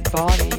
just the